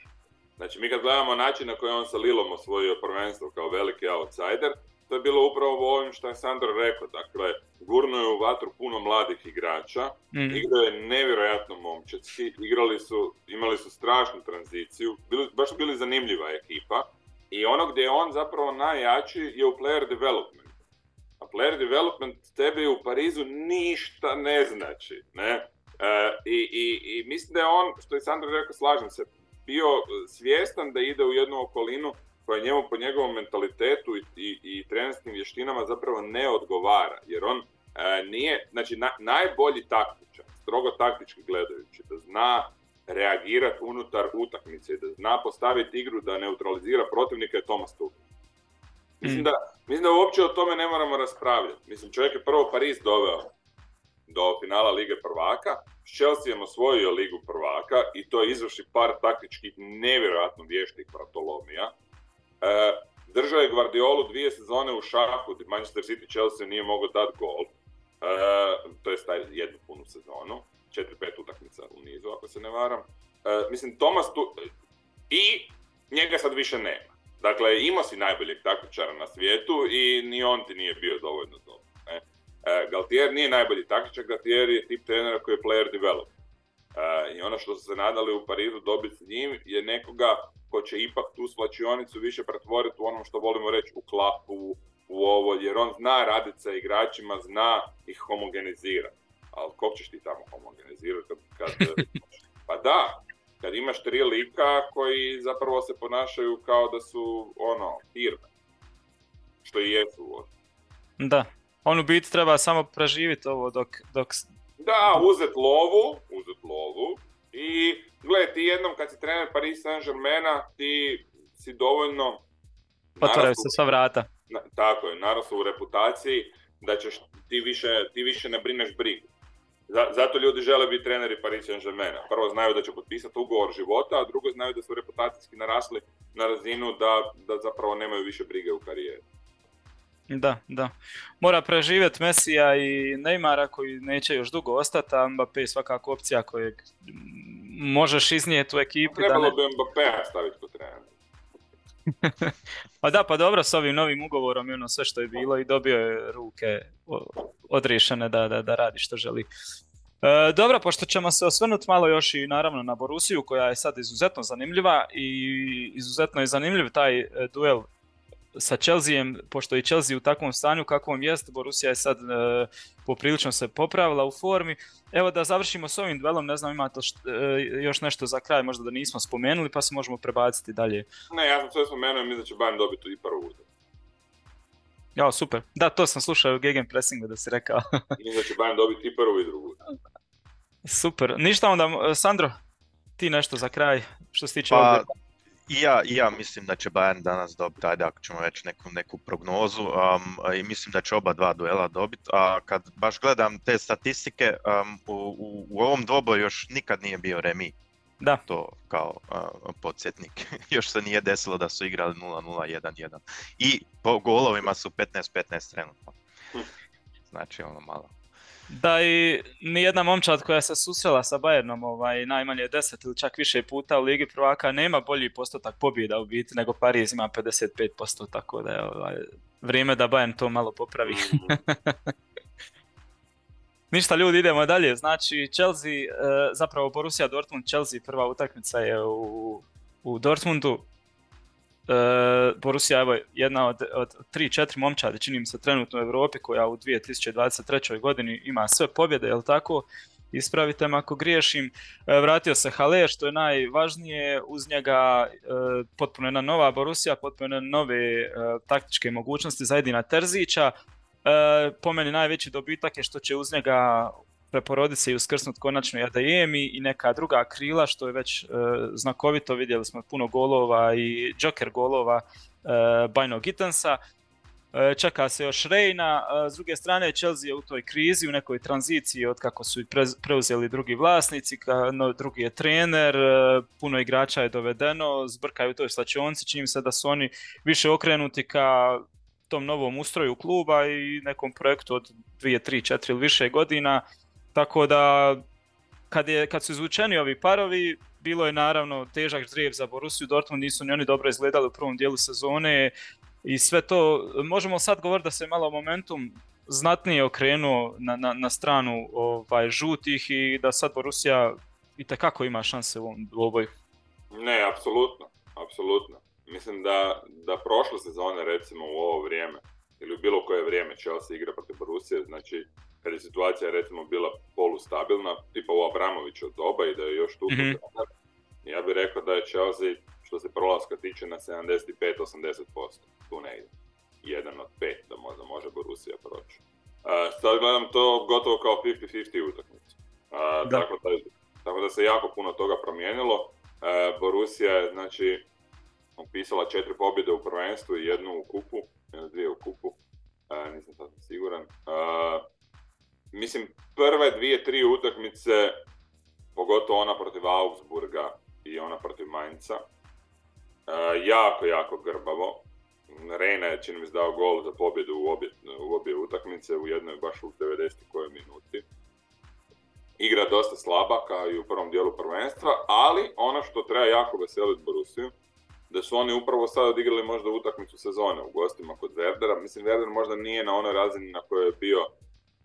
S2: Znači, mi kad gledamo način na koji on sa Lilom osvojio prvenstvo kao veliki outsider, to je bilo upravo ovim što je Sandro rekao. Dakle, gurno je u vatru puno mladih igrača, mm. igrao je nevjerojatno momčetski, igrali su, imali su strašnu tranziciju, bili, baš bili zanimljiva ekipa. I ono gdje je on zapravo najjači je u player development. A player development tebi u Parizu ništa ne znači. Ne? E, i, i, I mislim da je on, što je Sandro rekao, slažem se, bio svjestan da ide u jednu okolinu koja njemu po njegovom mentalitetu i, i, i trenerskim vještinama zapravo ne odgovara. Jer on e, nije, znači najbolji taktičar, strogo taktički gledajući, da zna reagirati unutar utakmice, da zna postaviti igru da neutralizira protivnika je Thomas Tuchel. Mislim mm. da, mislim da uopće o tome ne moramo raspravljati. Mislim, čovjek je prvo Pariz doveo do finala Lige prvaka, Chelsea osvojio Ligu prvaka i to izvrši par taktičkih nevjerojatno vještih pratolomija. E, držao je Guardiolu dvije sezone u šahu, Manchester City Chelsea nije mogao dati gol. E, to je taj jednu punu sezonu, četiri, pet utakmica u nizu, ako se ne varam. E, mislim, Thomas tu... I njega sad više nema. Dakle, imao si najboljeg taktičara na svijetu i ni on ti nije bio dovoljno dobro. E, Galtier nije najbolji taktičar, Galtier je tip trenera koji je player develop. E, I ono što su se nadali u Parizu dobiti s njim je nekoga ko će ipak tu svlačionicu više pretvoriti u onom što volimo reći u klapu, u ovo, jer on zna raditi sa igračima, zna ih homogenizirati. Ali kog ćeš ti tamo homogenizirati kad, kad (laughs) pa da, kad imaš tri lika koji zapravo se ponašaju kao da su ono, firme. Što i jesu.
S1: Da, on u biti treba samo preživjeti ovo dok, dok...
S2: Da, uzet lovu, uzet lovu i gledaj, ti jednom kad si trener Paris Saint-Germaina, ti si dovoljno...
S1: Otvaraju se sva vrata.
S2: Na, tako je, naravno u reputaciji da ćeš, ti više, ti više ne brineš brigu. Zato ljudi žele biti treneri Paris Saint-Germaina. Prvo znaju da će potpisati ugovor života, a drugo znaju da su reputacijski narasli na razinu da, da zapravo nemaju više brige u karijeri.
S1: Da, da. Mora preživjeti Mesija i Neymara koji neće još dugo ostati, a Mbappé je svakako opcija kojeg možeš iznijeti u ekipi.
S2: Trebalo da ne... bi Mbappé staviti kod trenera. (laughs)
S1: pa da, pa dobro, s ovim novim ugovorom i ono sve što je bilo i dobio je ruke odriješene da, da, da radi što želi. E, dobro, pošto ćemo se osvrnuti malo još i naravno na Borusiju koja je sad izuzetno zanimljiva i izuzetno je zanimljiv taj e, duel sa Chelseaem, pošto je Chelsea u takvom stanju kakvom jest, Borussia je sad e, poprilično se popravila u formi. Evo da završimo s ovim duelom, ne znam imate e, još nešto za kraj, možda da nismo spomenuli, pa se možemo prebaciti dalje.
S2: Ne, ja sam sve spomenuo, mislim da će Bayern dobiti i prvu utakmicu.
S1: Ja, super. Da, to sam slušao u Gegen Pressingu da si rekao. (laughs)
S2: mislim da će Bayern dobiti i prvu i drugu.
S1: Super. Ništa onda, Sandro, ti nešto za kraj što se tiče
S3: pa, I ja, ja mislim da će Bayern danas dobiti, ajde ako ćemo već neku, neku prognozu, um, i mislim da će oba dva duela dobiti, a kad baš gledam te statistike, um, u, u, u ovom dvoboju još nikad nije bio remi.
S1: Da.
S3: To kao uh, podsjetnik. (laughs) još se nije desilo da su igrali 0-0, 1-1. I po golovima su 15-15 trenutno. Hm. Znači ono malo
S1: da i nijedna momčad koja se susrela sa Bayernom ovaj, najmanje 10 ili čak više puta u Ligi prvaka nema bolji postotak pobjeda u biti nego Pariz ima 55%, tako da je ovaj, vrijeme da Bayern to malo popravi. (laughs) Ništa ljudi, idemo dalje. Znači Chelsea, e, zapravo Borussia Dortmund, Chelsea prva utakmica je u, u Dortmundu. E, Borussia evo jedna od, od 3-4 momčadi čini mi se trenutno u Europi koja u 2023. godini ima sve pobjede, jel tako? Ispravite me ako griješim. E, vratio se Haller što je najvažnije, uz njega e, potpuno jedna nova Borussia, potpuno jedna nove taktičke mogućnosti za Edina Terzića. Po meni najveći dobitak je što će uz njega preporoditi se i uskrsnut konačno i Adayemi i neka druga krila što je već e, znakovito, vidjeli smo puno golova i Joker golova e, Bajno Gittensa. E, čeka se još Reina, s druge strane Chelsea je u toj krizi, u nekoj tranziciji od kako su preuzeli drugi vlasnici, no, drugi je trener, e, puno igrača je dovedeno, zbrkaju u toj slačionci, čini se da su oni više okrenuti ka tom novom ustroju kluba i nekom projektu od 2, 3, 4 ili više godina tako da kad, je, kad su izvučeni ovi parovi, bilo je naravno težak ždrijeb za Borussiju, Dortmund nisu ni oni dobro izgledali u prvom dijelu sezone i sve to, možemo sad govoriti da se malo momentum znatnije okrenuo na, na, na stranu ovaj, žutih i da sad Borussia i kako ima šanse u ovom dvoboju.
S2: Ne, apsolutno, apsolutno. Mislim da, da prošle sezone recimo u ovo vrijeme ili u bilo koje vrijeme Chelsea igra protiv Borussia, znači kad je situacija recimo bila polustabilna, tipa u Abramoviću doba i da je još tu mm ja bih rekao da je Chelsea što se prolaska tiče na 75-80%, tu ne ide. Jedan od pet da možda može Borussia proći. Uh, sad gledam to gotovo kao 50-50 utakmicu. Uh, tako, da, tako da se jako puno toga promijenilo. Uh, Borussia je znači upisala četiri pobjede u prvenstvu i jednu u kupu, dvije u kupu, nisam sasvim siguran. Uh, mislim, prve dvije, tri utakmice, pogotovo ona protiv Augsburga i ona protiv Mainza, e, jako, jako grbavo. Reina je, čini mi se, dao gol za pobjedu u obje, u obje utakmice, u jednoj baš u 90. kojoj minuti. Igra dosta slaba, kao i u prvom dijelu prvenstva, ali ono što treba jako veseliti Borusiju, da su oni upravo sad odigrali možda utakmicu sezone u gostima kod Werdera. Mislim, Werder možda nije na onoj razini na kojoj je bio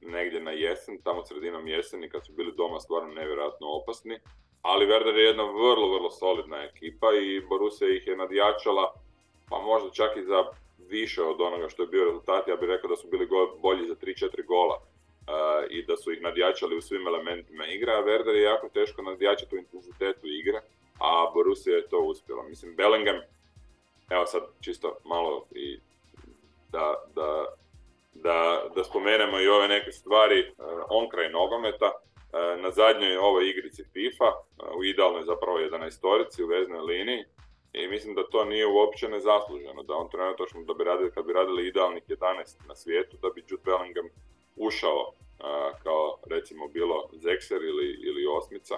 S2: negdje na jesen, tamo sredinom jeseni kad su bili doma stvarno nevjerojatno opasni. Ali Werder je jedna vrlo, vrlo solidna ekipa i Borussia ih je nadjačala, pa možda čak i za više od onoga što je bio rezultat. Ja bih rekao da su bili bolji za 3-4 gola uh, i da su ih nadjačali u svim elementima igre, a Werder je jako teško nadjačati u intenzitetu igre, a Borussia je to uspjela. Mislim, Bellingham, evo sad čisto malo i da, da da, da spomenemo i ove neke stvari uh, on kraj nogometa. Uh, na zadnjoj ovoj igrici FIFA, uh, u idealnoj zapravo 11 torici u veznoj liniji, i mislim da to nije uopće nezasluženo, da on trenutno da bi radili, kad bi radili idealnih 11 na svijetu, da bi Jude Bellingham ušao kao recimo bilo Zexer ili, ili Osmica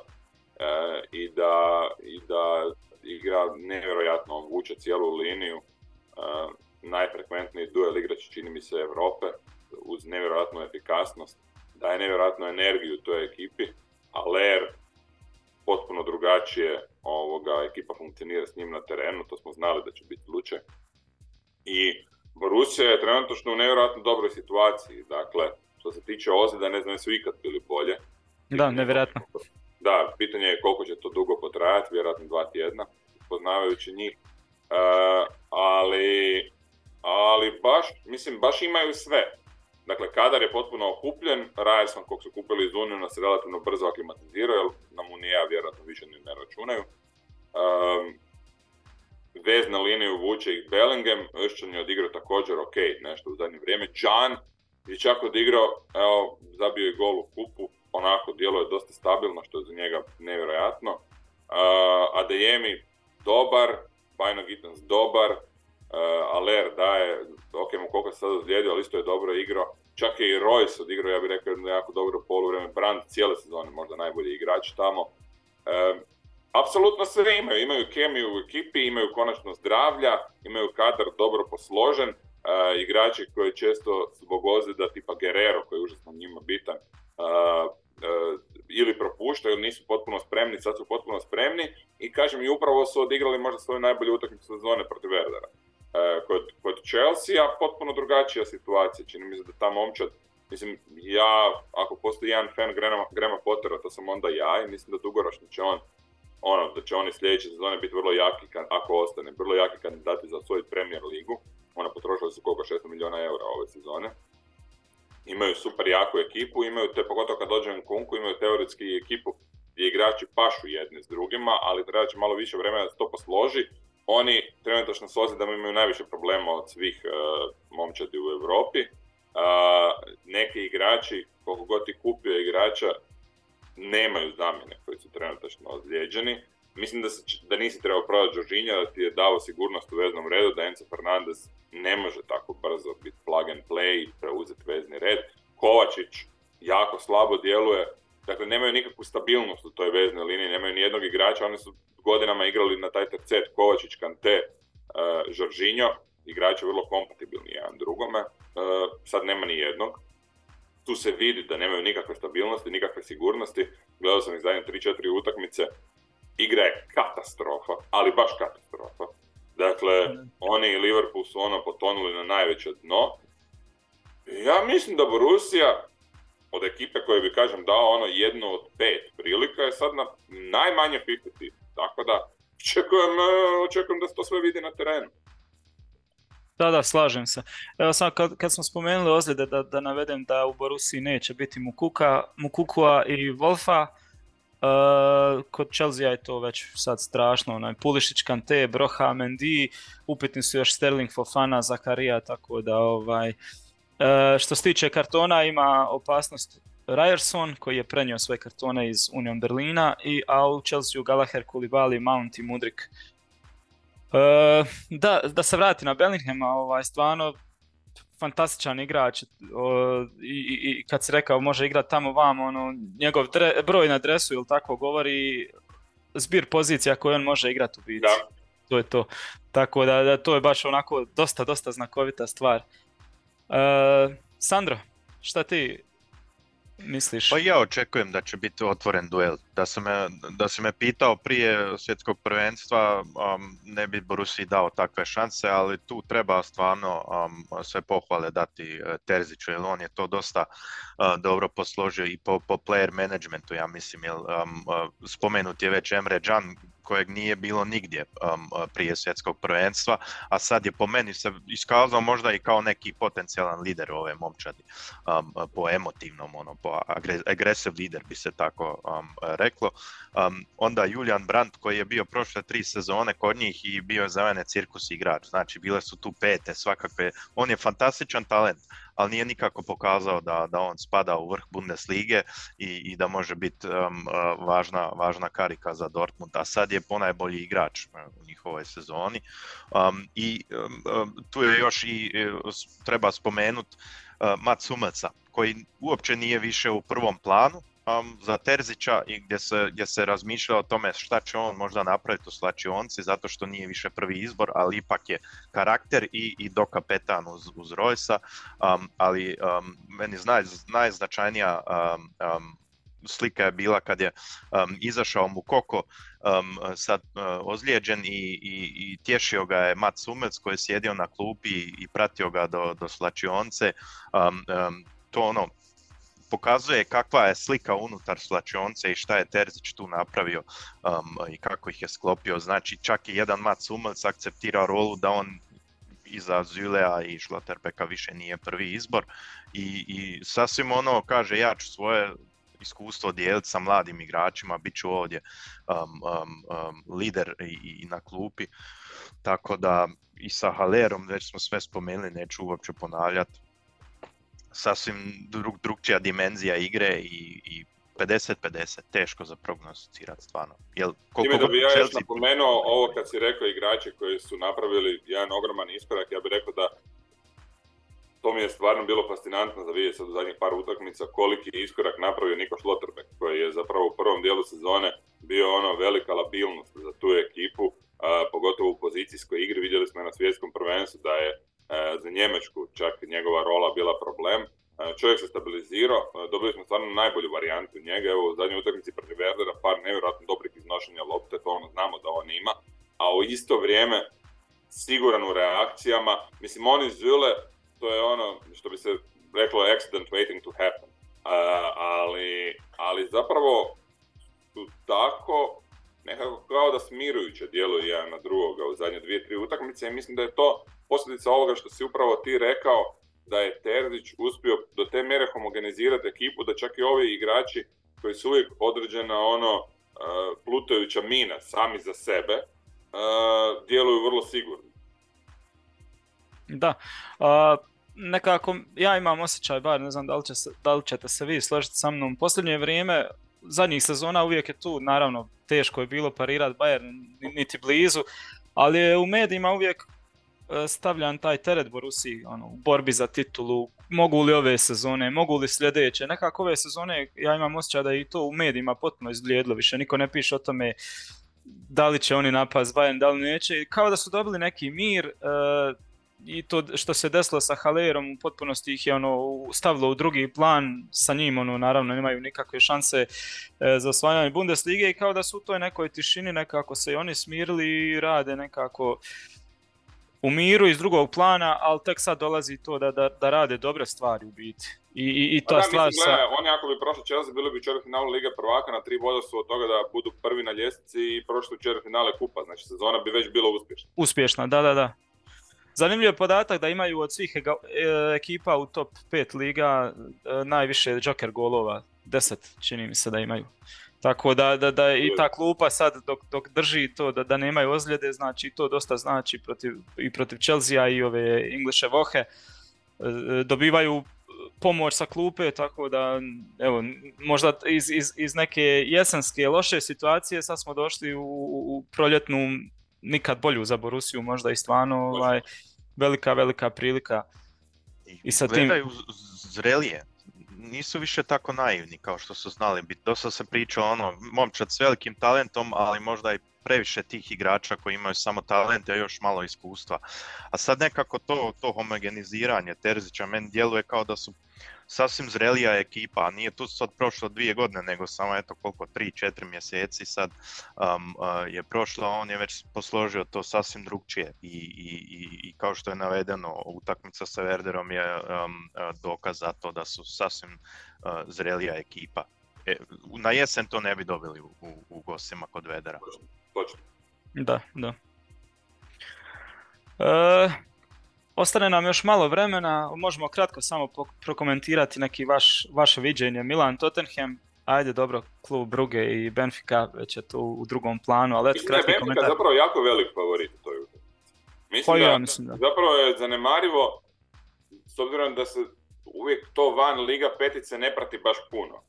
S2: i, da, i da igra nevjerojatno, vuče cijelu liniju najfrekventniji duel igrač čini mi se Europe uz nevjerojatnu efikasnost, daje nevjerojatnu energiju toj ekipi, a Ler potpuno drugačije ovoga, ekipa funkcionira s njim na terenu, to smo znali da će biti slučaj. I Borussia je trenutno u nevjerojatno dobroj situaciji, dakle, što se tiče ozljeda, ne znam su ikad bili bolje.
S1: Da, nevjerojatno.
S2: Da, pitanje je koliko će to dugo potrajati, vjerojatno dva tjedna, poznavajući njih. Uh, ali ali baš, mislim, baš imaju sve. Dakle, kadar je potpuno okupljen, Ryerson kog su kupili iz Unijona se relativno brzo aklimatizirao, jer nam Unija vjerojatno više ni ne računaju. Um, vez na liniju vuče ih Bellingham, Öšćan je odigrao također ok, nešto u zadnje vrijeme. John je čak odigrao, evo, zabio je gol u kupu, onako djelo je dosta stabilno, što je za njega nevjerojatno. Uh, Adeyemi dobar, Bajno Gittens dobar, Aler daje, ok, mu koliko se sad ozlijedio, ali isto je dobro igrao. Čak je i Royce odigrao, ja bih rekao, jedno jako dobro poluvreme. Brand cijele sezone možda najbolji igrač tamo. Uh, apsolutno sve imaju. Imaju kemiju u ekipi, imaju konačno zdravlja, imaju kadar dobro posložen. Uh, igrači koji često zbog ozljeda tipa Guerrero koji je užasno njima bitan uh, ili propuštaju nisu potpuno spremni, sad su potpuno spremni i kažem i upravo su odigrali možda svoju najbolju utakmicu sezone protiv Verdera. Kod, kod Chelsea potpuno drugačija situacija, čini mi se da ta momčad Mislim, ja, ako postoji jedan fan Grema, Grema Pottera, to sam onda ja i mislim da dugoročno će on ono, da će oni sljedeće sezone biti vrlo jaki, ako ostane, vrlo jaki kandidati za svoju Premier ligu. Ona potrošila su koliko 600 milijuna eura ove sezone. Imaju super jaku ekipu, imaju te, pogotovo kad dođe Kunku, imaju teoretski ekipu gdje igrači pašu jedni s drugima, ali treba će malo više vremena da se to posloži. Oni trenutačno s da imaju najviše problema od svih uh, momčadi u Europi. Uh, neki igrači, koliko god ti kupio igrača, nemaju zamjene koji su trenutačno ozlijeđeni. Mislim da, se, da nisi trebao prodati Đorđinja, da ti je dao sigurnost u veznom redu, da Enzo Fernandez ne može tako brzo biti plug and play i preuzeti vezni red. Kovačić jako slabo djeluje, dakle nemaju nikakvu stabilnost u toj veznoj liniji, nemaju ni jednog igrača, oni su godinama igrali na taj tercet Kovačić, Kante, uh, Žoržinjo, igrači vrlo kompatibilni jedan drugome, uh, sad nema ni jednog tu se vidi da nemaju nikakve stabilnosti, nikakve sigurnosti. Gledao sam ih zadnje 3-4 utakmice. Igra je katastrofa, ali baš katastrofa. Dakle, oni i Liverpool su ono potonuli na najveće dno. Ja mislim da Borussia od ekipe koje bi, kažem, dao ono jednu od pet prilika je sad na najmanje 50 Tako da, očekujem, očekujem da se to sve vidi na terenu.
S1: Da, da, slažem se. Evo sam kad, kad smo spomenuli ozljede da, da navedem da u Borusiji neće biti Mukuka, Mukukua i Wolfa, uh, kod Chelsea je to već sad strašno, onaj Pulišić, Kante, Broha, Mendy, upitni su još Sterling, Fofana, Zakarija, tako da ovaj, uh, što se tiče kartona ima opasnost Ryerson koji je prenio svoje kartone iz Union Berlina, i, a u Chelsea Gallagher, Koulibaly, Mount i Mudrik E, da, da se vrati na Bellinghama, ovaj, stvarno fantastičan igrač i, i, kad si rekao može igrati tamo vam, ono, njegov broj na dresu ili tako govori zbir pozicija koje on može igrati u biti. To je to. Tako da, da, to je baš onako dosta, dosta znakovita stvar. E, Sandro, šta ti misliš?
S3: Pa ja očekujem da će biti otvoren duel. Da se me, da se me pitao prije svjetskog prvenstva, um, ne bi Borusi dao takve šanse, ali tu treba stvarno um, sve pohvale dati uh, Terziću, jer on je to dosta uh, dobro posložio i po, po player managementu, ja mislim, jer um, uh, spomenut je već Emre Can, kojeg nije bilo nigdje um, prije svjetskog prvenstva, a sad je po meni se iskazao možda i kao neki potencijalan lider ove momčadi, um, po emotivnom, ono, po agresiv lider bi se tako um, reklo. Onda Julian Brandt koji je bio prošle tri sezone kod njih i bio je za mene cirkus igrač, znači bile su tu pete svakakve, on je fantastičan talent, ali nije nikako pokazao da, da on spada u vrh Bundeslige i, i da može biti um, uh, važna, važna karika za Dortmund, a sad je ponajbolji igrač uh, u njihovoj sezoni. Um, I um, tu je još i uh, treba spomenuti uh, Mat koji uopće nije više u prvom planu, um, za Terzića i gdje se, gdje se razmišlja o tome šta će on možda napraviti u slačionci zato što nije više prvi izbor, ali ipak je karakter i, i dokapetan uz, uz Rojsa, um, ali um, meni naj, najznačajnija um, um, slika je bila kad je um, izašao mu Koko um, sad uh, ozlijeđen i, i, i tješio ga je Mat Sumec koji je sjedio na klupi i, i pratio ga do, do slačionce. Um, um, to ono, pokazuje kakva je slika unutar slačionce i šta je Terzić tu napravio um, i kako ih je sklopio. Znači čak i jedan Mat Sumac akceptira rolu da on iza Zulea i Šloterbeka više nije prvi izbor i, i sasvim ono kaže ja ću svoje iskustvo dijeliti sa mladim igračima, bit ću ovdje um, um, um, lider i, i na klupi. Tako da i sa Halerom već smo sve spomenuli, neću uopće ponavljati sasvim drug, drugčija dimenzija igre i, i 50-50, teško za prognosticirati stvarno. Jel,
S2: koliko da bi ja još napomenuo ovo kad si rekao igrače koji su napravili jedan ogroman iskorak, ja bih rekao da to mi je stvarno bilo fascinantno za vidjeti sad u zadnjih par utakmica koliki je iskorak napravio Niko Šlotrbeck koji je zapravo u prvom dijelu sezone bio ono velika labilnost za tu ekipu, pogotovo u pozicijskoj igri. Vidjeli smo na svjetskom prvenstvu da je za Njemačku čak njegova rola bila problem. čovjek se stabilizirao, dobili smo stvarno najbolju varijantu njega. Evo u zadnjoj utakmici protiv Werdera par nevjerojatno dobrih iznošenja lopte, to ono znamo da on ima. A u isto vrijeme siguran u reakcijama. Mislim, oni Zule to je ono što bi se reklo accident waiting to happen. ali, ali zapravo su tako nekako kao da smirujuće djeluju jedan na drugoga u zadnje dvije, tri utakmice i mislim da je to posljedica ovoga što si upravo ti rekao da je Terzić uspio do te mjere homogenizirati ekipu da čak i ovi igrači koji su uvijek određena ono plutajuća mina sami za sebe djeluju vrlo sigurno.
S1: Da, nekako ja imam osjećaj, bar ne znam da li, će se, da li ćete se vi složiti sa mnom, posljednje vrijeme zadnjih sezona uvijek je tu, naravno teško je bilo parirati Bayern niti blizu, ali je u medijima uvijek e, stavljan taj teret Borusi ono, u borbi za titulu, mogu li ove sezone, mogu li sljedeće, nekako ove sezone ja imam osjećaj da i to u medijima potpuno izblijedlo, više niko ne piše o tome da li će oni napast Bayern, da li neće, kao da su dobili neki mir, e, i to što se desilo sa Halerom u potpunosti ih je ono stavilo u drugi plan, sa njim ono naravno nemaju nikakve šanse e, za osvajanje Bundeslige i kao da su u toj nekoj tišini nekako se i oni smirili i rade nekako u miru iz drugog plana, ali tek sad dolazi to da, da, da rade dobre stvari u biti. I, i, i
S2: ta stvar sa... Oni ako bi prošli Chelsea bili bi u finalu Lige prvaka, na tri boda su od toga da budu prvi na ljestvici i prošli u finale kupa, znači sezona bi već bila uspješna.
S1: Uspješna, da, da, da. Zanimljiv je podatak da imaju od svih e, ekipa u top 5 liga e, najviše Joker golova, 10 čini mi se da imaju. Tako da, da, da i ta klupa sad dok, dok drži to da, da nemaju ozljede, znači to dosta znači protiv, i protiv Chelsea i ove Englishe Vohe. E, dobivaju pomoć sa klupe, tako da evo, možda iz, iz, iz neke jesenske loše situacije sad smo došli u, u proljetnu nikad bolju za Borusiju možda i stvarno ovaj, velika, velika prilika.
S3: I, I sa tim... zrelije, nisu više tako naivni kao što su znali biti. Dosta se priča ono, momčad s velikim talentom, ali možda i previše tih igrača koji imaju samo talente, a još malo iskustva. A sad nekako to, to homogeniziranje Terzića meni djeluje kao da su sasvim zrelija ekipa, a nije tu sad prošlo dvije godine, nego samo eto koliko, tri, četiri mjeseci sad um, uh, je prošlo, on je već posložio to sasvim drugčije i, i, i kao što je navedeno, utakmica sa Werderom je um, uh, dokaz za to da su sasvim uh, zrelija ekipa. E, na jesen to ne bi dobili u, u, u gostima kod Vedera.
S1: Da, da. E, Ostane nam još malo vremena, možemo kratko samo prokomentirati neki vaš, vaše viđenje. Milan Tottenham, ajde dobro, klub Bruge i Benfica već je tu u drugom planu, ali eto kratki
S2: Benfica komentar. zapravo jako velik favorit u toj Mislim, pa da, mislim da zapravo je zanemarivo, s obzirom da se uvijek to van Liga petice ne prati baš puno.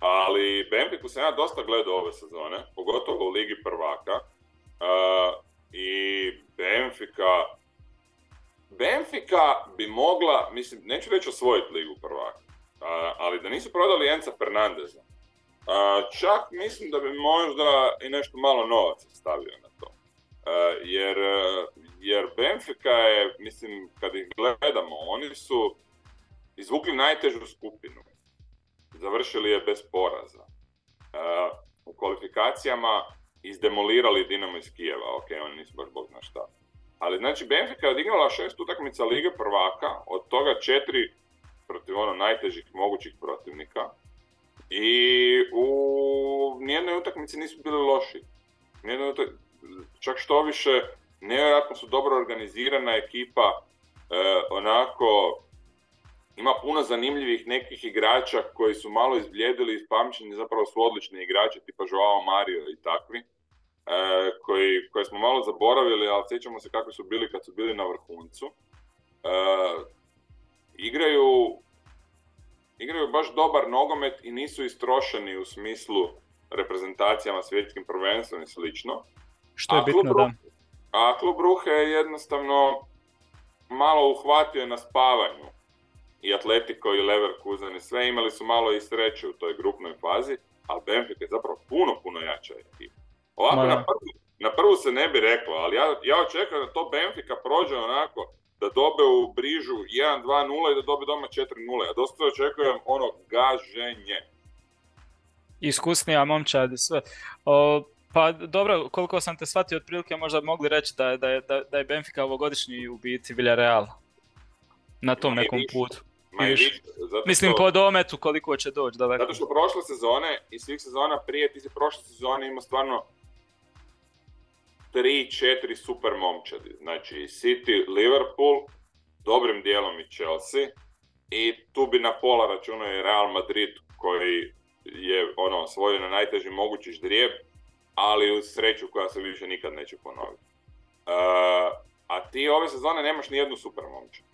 S2: Ali Benfica sam ja dosta gledao ove sezone, pogotovo u Ligi prvaka. Uh, I Benfica Benfica bi mogla, mislim, neću reći osvojiti ligu prvaka, ali da nisu prodali Enca Fernandeza, čak mislim da bi možda i nešto malo novaca stavio na to. Jer, jer Benfica je, mislim, kad ih gledamo, oni su izvukli najtežu skupinu. Završili je bez poraza. U kvalifikacijama izdemolirali Dinamo iz Kijeva, ok, oni nisu baš bog zna šta. Ali znači Benfica je odigrala šest utakmica Lige prvaka, od toga četiri protiv ono najtežih mogućih protivnika. I u nijednoj utakmici nisu bili loši. Nijednoj čak što više, nevjerojatno su dobro organizirana ekipa, e, onako ima puno zanimljivih nekih igrača koji su malo izbljedili iz pamćenja, zapravo su odlični igrači, tipa Joao Mario i takvi. E, koji, koje smo malo zaboravili, ali sjećamo se kako su bili kad su bili na vrhuncu. E, igraju igraju baš dobar nogomet i nisu istrošeni u smislu reprezentacijama, svjetskim prvenstvom i slično.
S1: Što je
S2: A
S1: bitno,
S2: klub
S1: da.
S2: A klub Ruhe je jednostavno malo uhvatio na spavanju. I Atletico i Leverkusen i sve imali su malo i sreće u toj grupnoj fazi, ali Benfica je zapravo puno, puno jača ekipa. Ovako
S1: da.
S2: na prvu, na prvu se ne bi reklo, ali ja, ja očekujem da to Benfica prođe onako da dobe u Brižu 1-2-0 i da dobe doma 4-0. Ja dosta očekujem ono gaženje.
S1: Iskusnija momčad i sve. O, pa dobro, koliko sam te shvatio otprilike možda mogli reći da, je- da, je, da, da je Benfica ovogodišnji u biti Villarreal. Na tom
S2: Ma
S1: nekom putu.
S2: Ma
S1: više,
S2: zato
S1: Mislim
S2: što-
S1: po dometu koliko će doći daleko.
S2: Zato što prošle sezone i svih sezona prije, ti si prošle sezone imao stvarno 3-4 super momčadi. Znači City, Liverpool, dobrim dijelom i Chelsea i tu bi na pola računao i Real Madrid koji je ono osvojio na najteži mogući ždrijeb, ali uz sreću koja se više nikad neće ponoviti. Uh, a ti ove sezone nemaš ni jednu super momčad.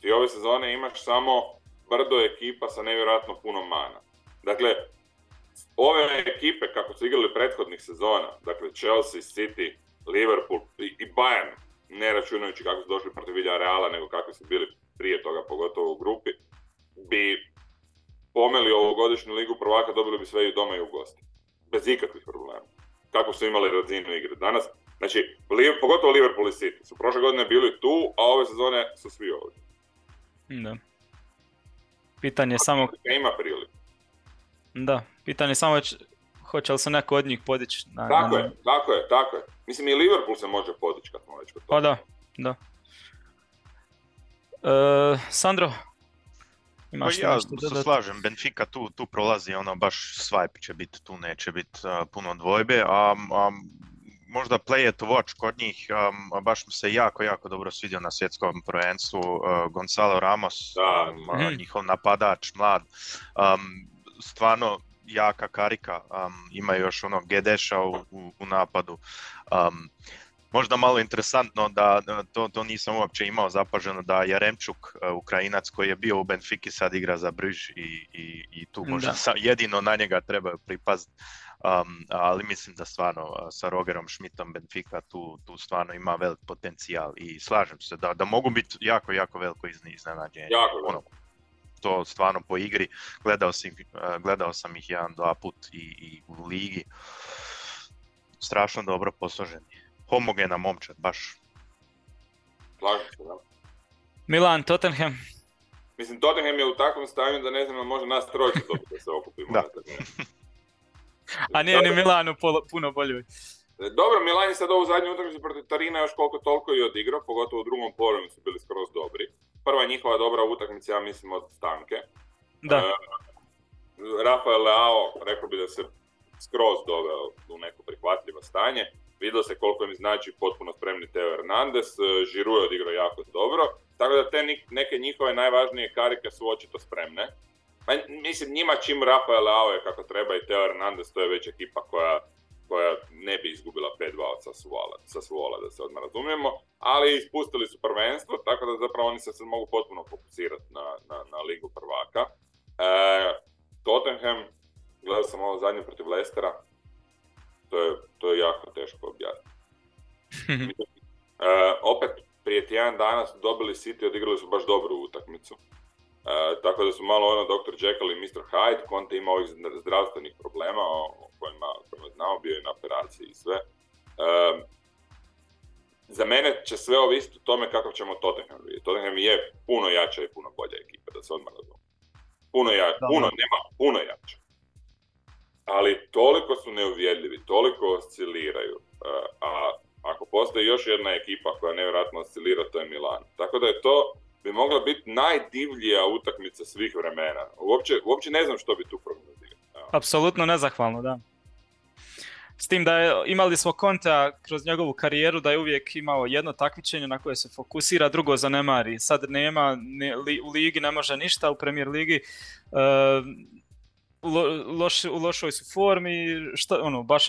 S2: Ti ove sezone imaš samo brdo ekipa sa nevjerojatno puno mana. Dakle, ove ekipe kako su igrali prethodnih sezona, dakle Chelsea, City, Liverpool i, i Bayern, ne računajući kako su došli protiv Reala, nego kako su bili prije toga, pogotovo u grupi, bi pomeli ovogodišnju ligu prvaka, dobili bi sve i doma i u gosti. Bez ikakvih problema. Kako su imali razinu igre. Danas, znači, Li- pogotovo Liverpool i City su prošle godine bili tu, a ove sezone su svi ovdje.
S1: Da. Pitanje je samo,
S2: Ima priliku.
S1: da, pitanje je samo će- hoće li se neko od njih podići na,
S2: Tako
S1: na-
S2: je, tako je, tako je. Mislim i Liverpool se može podići kad smo već kod
S1: Pa
S2: toga.
S1: da, da. E, Sandro,
S3: Pa
S1: imaš
S3: ja
S1: nešto
S3: se
S1: dodati?
S3: slažem, Benfica tu, tu prolazi, ono baš swipe će biti, tu neće biti puno dvojbe, a, a možda play it to watch kod njih, um, baš mi se jako, jako dobro svidio na svjetskom prvenstvu uh, Gonzalo Ramos,
S2: Da.
S3: um, a,
S1: Mhm.
S3: njihov napadač, mlad, um, stvarno jaka karika, um, ima još ono Gedeša u, u, u napadu. Um, Možda malo interesantno da to, to nisam uopće imao zapaženo da Jaremčuk, uh, Ukrajinac koji je bio u Benfiki sad igra za Briž i, i, i tu možda
S1: Da.
S3: sa- jedino na njega trebaju pripaziti. Um, ali mislim da stvarno uh, sa Rogerom Schmidtom Benfica tu, tu stvarno ima velik potencijal i slažem se da, da mogu biti jako, jako veliko izne- iznenađenje.
S2: Jako
S3: Ono. To stvarno po igri, gledao sam, ih, uh, gledao sam ih jedan, dva put i, i u ligi. Strašno dobro posloženi. Homogena momčad, baš.
S2: Slažem se, da.
S1: Milan, Tottenham,
S2: Mislim, Tottenham je u takvom stanju da ne znam, može nas trojice dobiti da se okupimo.
S3: Da. (laughs)
S1: a nije ni Milanu polo- puno bolje.
S2: Dobro, Milan je sad ovu zadnju utakmicu protiv Torina još koliko toliko i odigrao, pogotovo u drugom polovremenu su bili skroz dobri. Prva njihova dobra utakmica, ja mislim, od stanke.
S1: Da,
S2: E, Rafael Leao, rekao bi da se skroz doveo u neko prihvatljivo stanje. Vidio se koliko im znači potpuno spremni Teo Hernandez, e, Giroud je odigrao jako dobro, tako da te neke njihove najvažnije karike su očito spremne. Pa, mislim, njima čim Rafael Leao je kako treba i Teo Hernandez, to je već ekipa koja, koja ne bi izgubila 5-2 od Sassuola, Sassuola, da se odmah razumijemo, ali ispustili su prvenstvo, tako da zapravo oni se sad mogu potpuno fokusirati na, na, na ligu prvaka. E, Tottenham, gledao sam ovo zadnje protiv Leicestera, to je, to je jako teško objasniti. (laughs) E, opet, prije tjedan dana su dobili City, odigrali su baš dobru utakmicu. E, tako da su malo ono Dr. Jekyll i Mr. Hyde, Conte ima ovih zdra- zdravstvenih problema o, o kojima, kojima znamo, bio je na operaciji i sve. E, za mene će sve ovisiti o tome kako ćemo Tottenham vidjeti. Tottenham je puno jača i puno bolja ekipa, da se odmah razumije. Puno jača, puno, nema, puno jača. Ali toliko su neuvjerljivi, toliko osciliraju. e, a ako postoji još jedna ekipa koja nevjerojatno oscilira, to je Milan. Tako da je to bi mogla biti najdivljija utakmica svih vremena. Uopće, uopće ne znam što bi tu prognozirao.
S1: Apsolutno nezahvalno, da. S tim da je, imali smo Konta kroz njegovu karijeru da je uvijek imao jedno takmičenje na koje se fokusira, drugo zanemari. Sad nema, ne- li- u ligi ne može ništa, u Premier ligi e, lo- loš, u lošoj su formi, što, ono, baš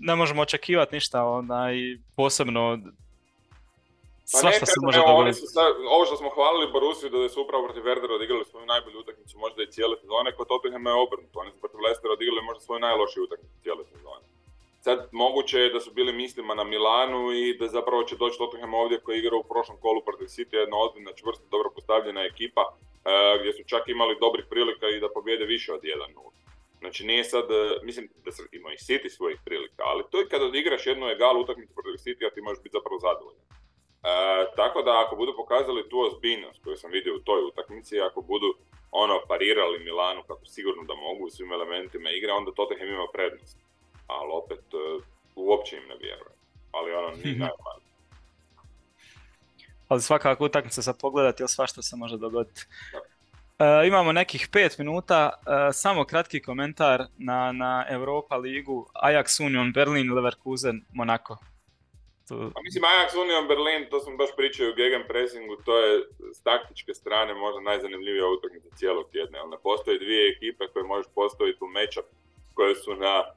S1: ne možemo očekivati ništa, onaj, posebno svašta se može
S2: dogoditi. Ovo što smo hvalili Borusiju da su upravo protiv Werdera odigrali svoju najbolju utakmicu možda i cijele sezone, kod Tottenhama je obrnuto. Oni su protiv Leicestera odigrali možda svoju najlošiju utakmicu cijele sezone. Sad moguće je da su bili mislima na Milanu i da zapravo će doći Tottenham ovdje koji igra u prošlom kolu protiv City, jedna ozbiljna, čvrsta, dobro postavljena ekipa e, gdje su čak imali dobrih prilika i da pobjede više od 1-0. Znači nije sad, e, mislim da su imao i City svojih prilika, ali to je kada odigraš jednu egal utakmicu protiv City, a ti možeš biti zapravo zadovoljan. E, tako da ako budu pokazali tu ozbiljnost koju sam vidio u toj utakmici, ako budu ono parirali Milanu kako sigurno da mogu u svim elementima igre, onda Tottenham ima prednost. Ali opet uh, uopće im ne vjerujem. Ali ono ni (laughs) najmanje.
S1: Ali svakako utakmica za pogledati, ili svašta se može dogoditi. E, imamo nekih pet minuta, e, samo kratki komentar na, na Europa ligu, Ajax Union Berlin, Leverkusen, Monaco.
S2: Tu... Pa mislim Ajax Union Berlin, to sam baš pričao u Gegen Pressingu, to je s taktičke strane možda najzanimljivija utakmica cijelog tjedna, ne postoje dvije ekipe koje možeš postaviti u matchup koje su na uh,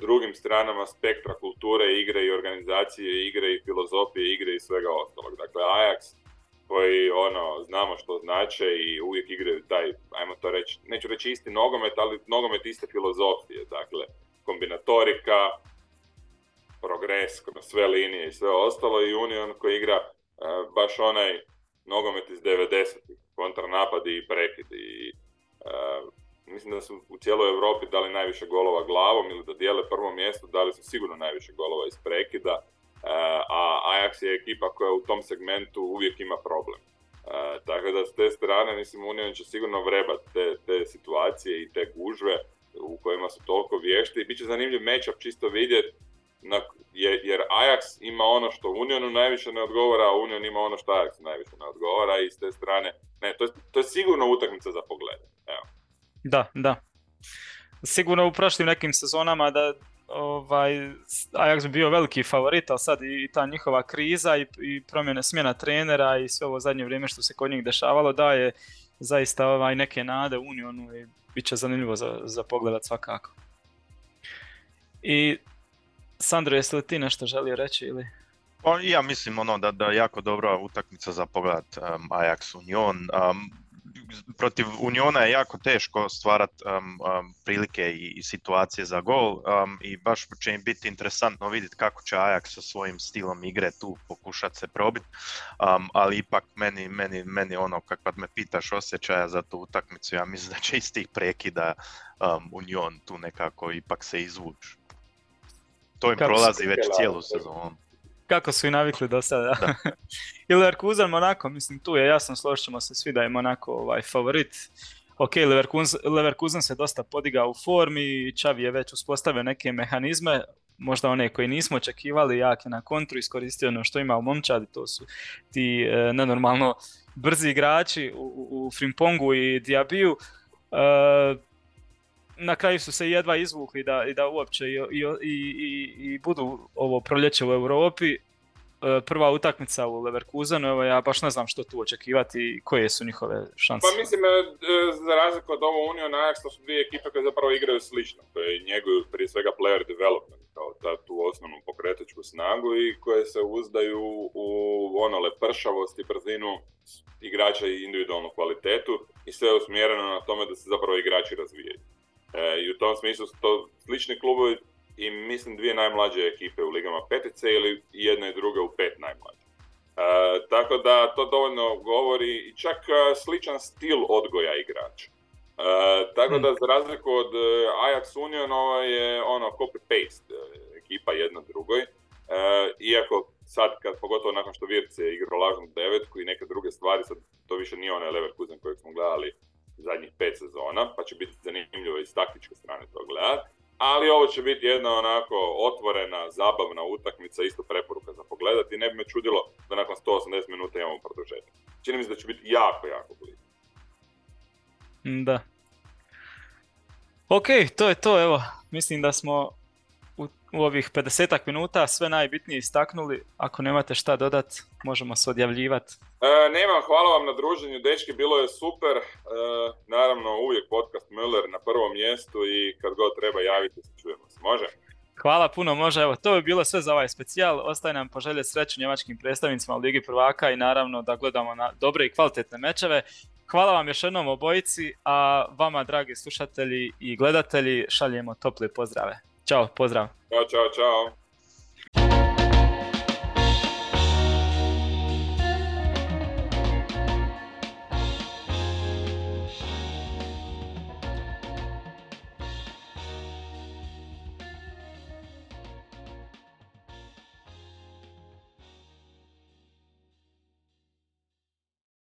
S2: drugim stranama spektra kulture igre i organizacije igre i filozofije igre i svega ostalog. Dakle, Ajax koji ono, znamo što znače i uvijek igraju taj, ajmo to reći, neću reći isti nogomet, ali nogomet iste filozofije, dakle, kombinatorika, progres kroz sve linije i sve ostalo i Union koji igra uh, baš onaj nogomet iz 90-ih, kontranapadi i prekidi i uh, mislim da su u cijeloj Europi dali najviše golova glavom ili da dijele prvo mjesto, dali su sigurno najviše golova iz prekida a Ajax je ekipa koja u tom segmentu uvijek ima problem. tako da s te strane, mislim, Union će sigurno vrebat te, te situacije i te gužve u kojima su toliko vješti i bit će zanimljiv matchup čisto vidjeti jer Ajax ima ono što Unionu najviše ne odgovara, a Union ima ono što Ajax najviše ne odgovara i s te strane, ne, to je, to je sigurno utakmica za pogled. Evo.
S1: Da, da. Sigurno u prošlim nekim sezonama da ovaj, Ajax bi bio veliki favorit, ali sad i ta njihova kriza i, i promjene smjena trenera i sve ovo zadnje vrijeme što se kod njih dešavalo daje zaista ovaj, neke nade Unionu i bit će zanimljivo za, za pogledat svakako. I Sandro, jesi li ti nešto želio reći ili?
S3: Pa, ja mislim ono da da jako dobra utakmica za pogled um, Ajax Union. Um, protiv Uniona je jako teško stvarati um, prilike i, i, situacije za gol i baš će im biti interesantno vidjeti kako će Ajax sa svojim stilom igre tu pokušati se probiti, ali ipak meni, meni, meni ono kad me pitaš osjećaja za tu utakmicu, ja mislim da će iz tih prekida Union tu nekako ipak se izvući. To im prolazi već cijelu sezonu
S1: kako su i navikli do sada. Da. (laughs) I Leverkusen Monako, mislim tu je jasno, složit ćemo se svi da je Monako ovaj, favorit. Ok, Leverkusen, Leverkusen se dosta podigao u formi Čavi je već uspostavio neke mehanizme, možda one koje nismo očekivali, jak je na kontru iskoristio ono što ima u momčadi, to su ti e, nenormalno brzi igrači u, u Frimpongu i Diabiju. E, na kraju su se jedva izvukli da, i da uopće i, i, i, i budu ovo proljeće u Europi. E, prva utakmica u Leverkusenu, evo ja baš ne znam što tu očekivati i koje su njihove šanse.
S2: Pa mislim, e, za razliku od ovo Union Ajax, to su dvije ekipe koje zapravo igraju slično, koje njeguju prije svega player development, kao ta, tu osnovnu pokretačku snagu i koje se uzdaju u ono lepršavost i brzinu igrača i individualnu kvalitetu i sve je usmjereno na tome da se zapravo igrači razvijaju. E, I u tom smislu su to slični klubovi i mislim dvije najmlađe ekipe u ligama petice ili jedna i druga u pet najmlađe. E, tako da to dovoljno govori i čak e, sličan stil odgoja igrača. E, tako da hmm. za razliku od Ajax Union ovo je ono copy-paste ekipa jedna drugoj. iako sad, kad, pogotovo nakon što Virce igrao lažnu devetku i neke druge stvari, sad to više nije onaj Leverkusen kojeg smo gledali zadnjih pet sezona, pa će biti zanimljivo iz taktičke strane to gledati. Ali ovo će biti jedna onako otvorena, zabavna utakmica, isto preporuka za pogledati. Ne bi me čudilo da nakon 180 minuta imamo produžetak. Čini mi se da će biti jako, jako blizu.
S1: Da. Ok, to je to, evo. Mislim da smo u ovih 50 minuta sve najbitnije istaknuli. Ako nemate šta dodat, možemo se odjavljivati.
S2: E, nemam, hvala vam na druženju, dečki, bilo je super. E, naravno, uvijek podcast Müller na prvom mjestu i kad god treba javiti se, čujemo se. Može?
S1: Hvala puno, može. Evo, to bi bilo sve za ovaj specijal. Ostaje nam poželje sreću njemačkim predstavnicima u Ligi prvaka i naravno da gledamo na dobre i kvalitetne mečeve. Hvala vam još jednom obojici, a vama, dragi slušatelji i gledatelji, šaljemo tople pozdrave. Ćao, pozdrav.
S2: Ćao, čao, čao.